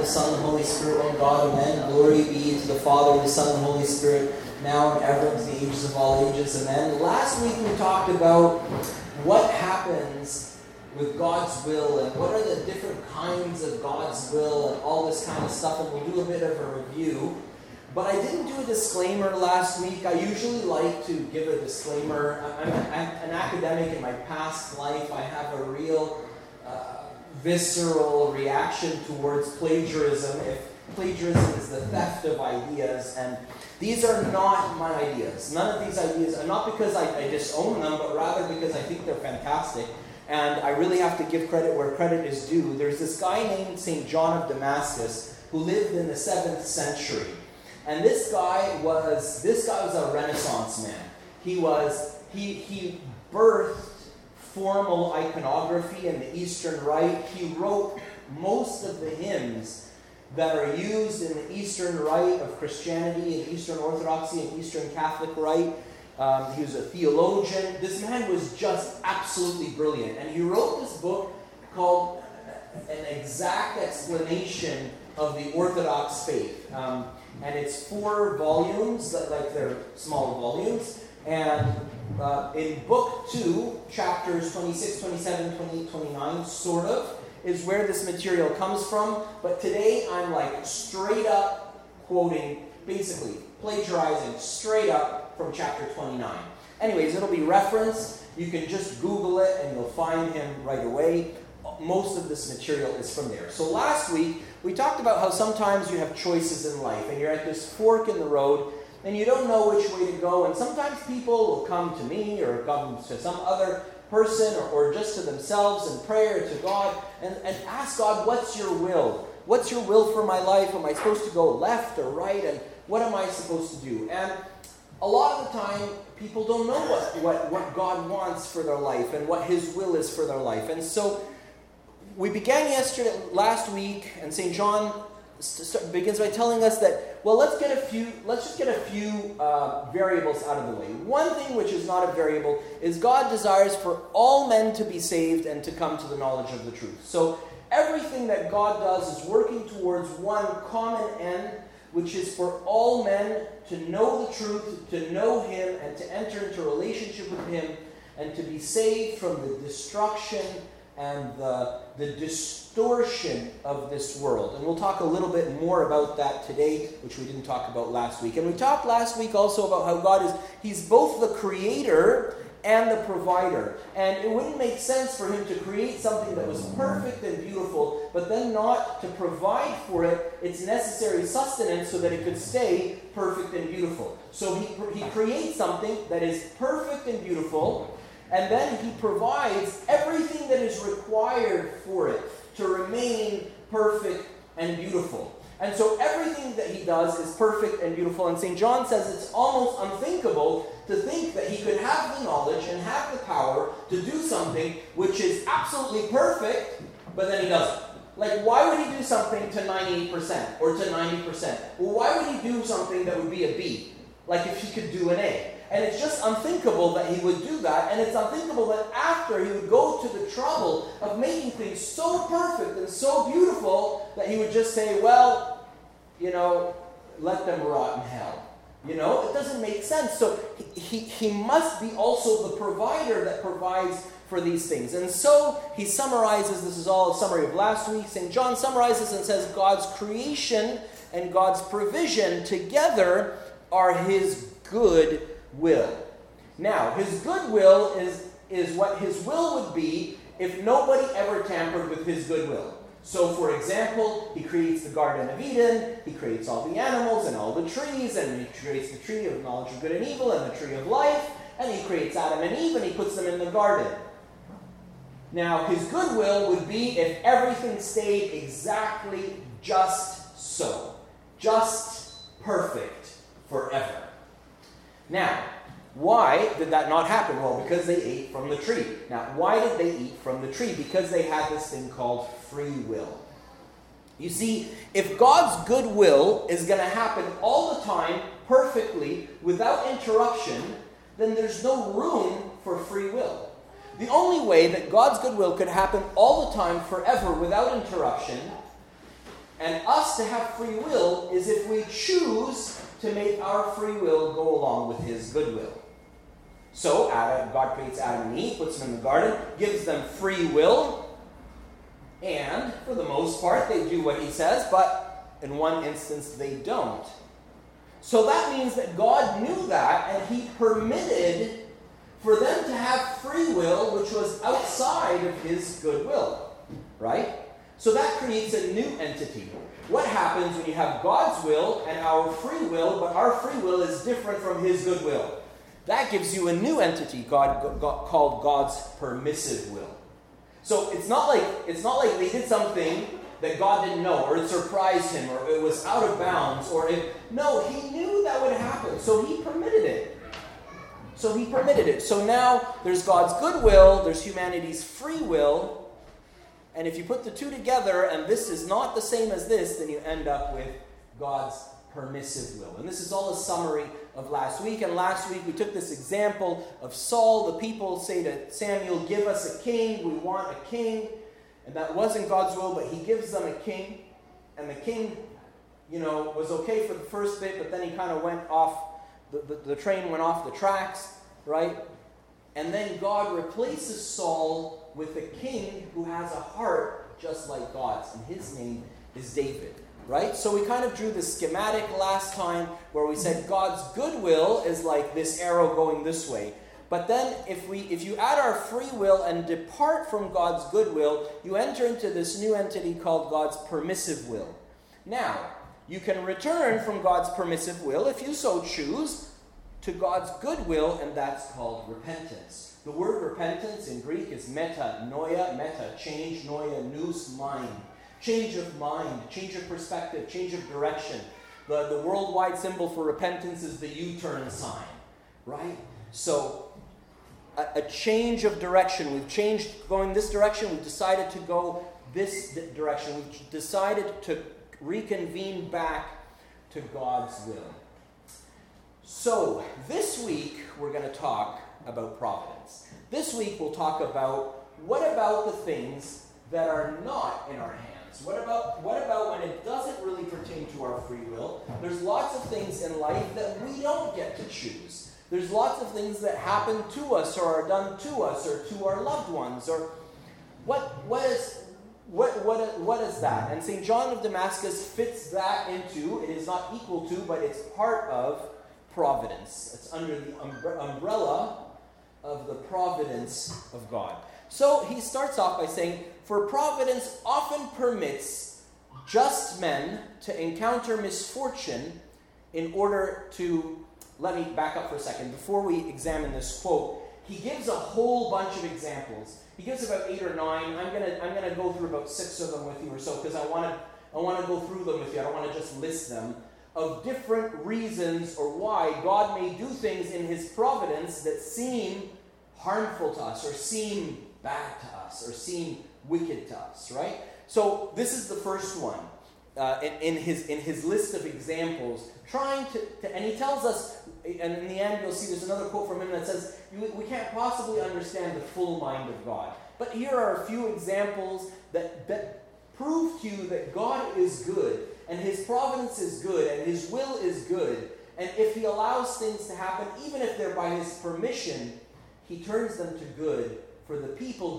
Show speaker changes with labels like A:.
A: the Son, and the Holy Spirit, one God, amen. Glory be to the Father, the Son, and the Holy Spirit, now and ever, to the ages of all ages, amen. Last week we talked about what happens with God's will and what are the different kinds of God's will and all this kind of stuff, and we'll do a bit of a review. But I didn't do a disclaimer last week. I usually like to give a disclaimer. I'm, an academic in my past life. I have a real uh, visceral reaction towards plagiarism. If plagiarism is the theft of ideas, and these are not my ideas. None of these ideas, and not because I, I disown them, but rather because I think they're fantastic. And I really have to give credit where credit is due. There's this guy named St. John of Damascus who lived in the 7th century. And this guy was this guy was a Renaissance man. He was he he birthed formal iconography in the Eastern Rite. He wrote most of the hymns that are used in the Eastern Rite of Christianity, in Eastern Orthodoxy, and Eastern Catholic Rite. Um, he was a theologian. This man was just absolutely brilliant. And he wrote this book called An Exact Explanation of the Orthodox Faith. Um, and it's four volumes, like they're small volumes. And uh, in book two, chapters 26, 27, 28, 29, sort of, is where this material comes from. But today I'm like straight up quoting, basically plagiarizing straight up from chapter 29. Anyways, it'll be referenced. You can just Google it and you'll find him right away. Most of this material is from there. So last week, we talked about how sometimes you have choices in life and you're at this fork in the road and you don't know which way to go. And sometimes people will come to me or come to some other person or, or just to themselves in prayer to God and, and ask God, What's your will? What's your will for my life? Am I supposed to go left or right? And what am I supposed to do? And a lot of the time, people don't know what, what, what God wants for their life and what His will is for their life. And so we began yesterday, last week, and St. John begins by telling us that well let's get a few let's just get a few uh, variables out of the way. One thing which is not a variable is god desires for all men to be saved and to come to the knowledge of the truth. So everything that god does is working towards one common end which is for all men to know the truth to know him and to enter into relationship with him and to be saved from the destruction and the, the distortion of this world. And we'll talk a little bit more about that today, which we didn't talk about last week. And we talked last week also about how God is, He's both the creator and the provider. And it wouldn't make sense for Him to create something that was perfect and beautiful, but then not to provide for it its necessary sustenance so that it could stay perfect and beautiful. So He, he creates something that is perfect and beautiful and then he provides everything that is required for it to remain perfect and beautiful. And so everything that he does is perfect and beautiful. And St. John says it's almost unthinkable to think that he could have the knowledge and have the power to do something which is absolutely perfect, but then he doesn't. Like, why would he do something to 98% or to 90%? Well, why would he do something that would be a B? Like if he could do an A. And it's just unthinkable that he would do that. And it's unthinkable that after he would go to the trouble of making things so perfect and so beautiful that he would just say, well, you know, let them rot in hell. You know, it doesn't make sense. So he, he, must be also the provider that provides for these things. And so he summarizes this is all a summary of last week. St. John summarizes and says God's creation and God's provision together are his good will. Now, his goodwill is, is what his will would be if nobody ever tampered with his goodwill. So, for example, he creates the Garden of Eden, he creates all the animals and all the trees, and he creates the tree of knowledge of good and evil and the tree of life, and he creates Adam and Eve and he puts them in the garden. Now, his goodwill would be if everything stayed exactly just so, just perfect forever. Now, why did that not happen? Well, because they ate from the tree. Now, why did they eat from the tree? Because they had this thing called free will. You see, if God's goodwill is going to happen all the time, perfectly, without interruption, then there's no room for free will. The only way that God's goodwill could happen all the time, forever, without interruption, And us to have free will is if we choose to make our free will go along with his goodwill. So Adam, God creates Adam and Eve, puts them in the garden, gives them free will, and for the most part, they do what he says, but in one instance, they don't. So that means that God knew that, and he permitted for them to have free will, which was outside of his goodwill. Right? So that creates a new entity. What happens when you have God's will and our free will, but our free will is different from his goodwill? That gives you a new entity God, God, called God's permissive will. So it's not like it's not like they did something that God didn't know, or it surprised him, or it was out of bounds, or it no, he knew that would happen, so he permitted it. So he permitted it. So now there's God's goodwill, there's humanity's free will, and if you put the two together, and this is not the same as this, then you end up with God's permissive will. And this is all a summary of last week. And last week we took this example of Saul. The people say to Samuel, Give us a king. We want a king. And that wasn't God's will, but he gives them a king. And the king, you know, was okay for the first bit, but then he kind of went off, the, the, the train went off the tracks, right? And then God replaces Saul with a king who has a heart just like God's. And his name is David right? So we kind of drew the schematic last time where we said God's goodwill is like this arrow going this way. But then if we if you add our free will and depart from God's goodwill, you enter into this new entity called God's permissive will. Now, you can return from God's permissive will if you so choose to God's goodwill and that's called repentance. The word repentance in Greek is meta, noia, meta, change, noia, nous, mind. Change of mind, change of perspective, change of direction. The, the worldwide symbol for repentance is the U turn sign, right? So, a, a, change of direction. We've changed going this direction, we've decided to go this direction. We've decided to reconvene back to God's will. So, this week we're going to talk about providence. This week we'll talk about what about the things that are not in our hands? What about what about when it doesn't really pertain to our free will? There's lots of things in life that we don't get to choose. There's lots of things that happen to us or are done to us or to our loved ones or what what is what, what, what is that? And St. John of Damascus fits that into, it is not equal to, but it's part of providence. It's under the umbrella of the providence of God. So he starts off by saying, For providence often permits just men to encounter misfortune in order to. Let me back up for a second. Before we examine this quote, he gives a whole bunch of examples. He gives about eight or nine. I'm gonna I'm gonna go through about six of them with you or so because I want to I want to go through them with you. I don't want to just list them of different reasons or why God may do things in His providence that seem harmful to us or seem bad to us or seem wicked to us, right? So this is the first one uh, in, in, his, in his list of examples, trying to, to, and he tells us, and in the end you'll see there's another quote from him that says, we can't possibly understand the full mind of God. But here are a few examples that, that prove to you that God is good, and his providence is good, and his will is good. And if he allows things to happen, even if they're by his permission, he turns them to good for the people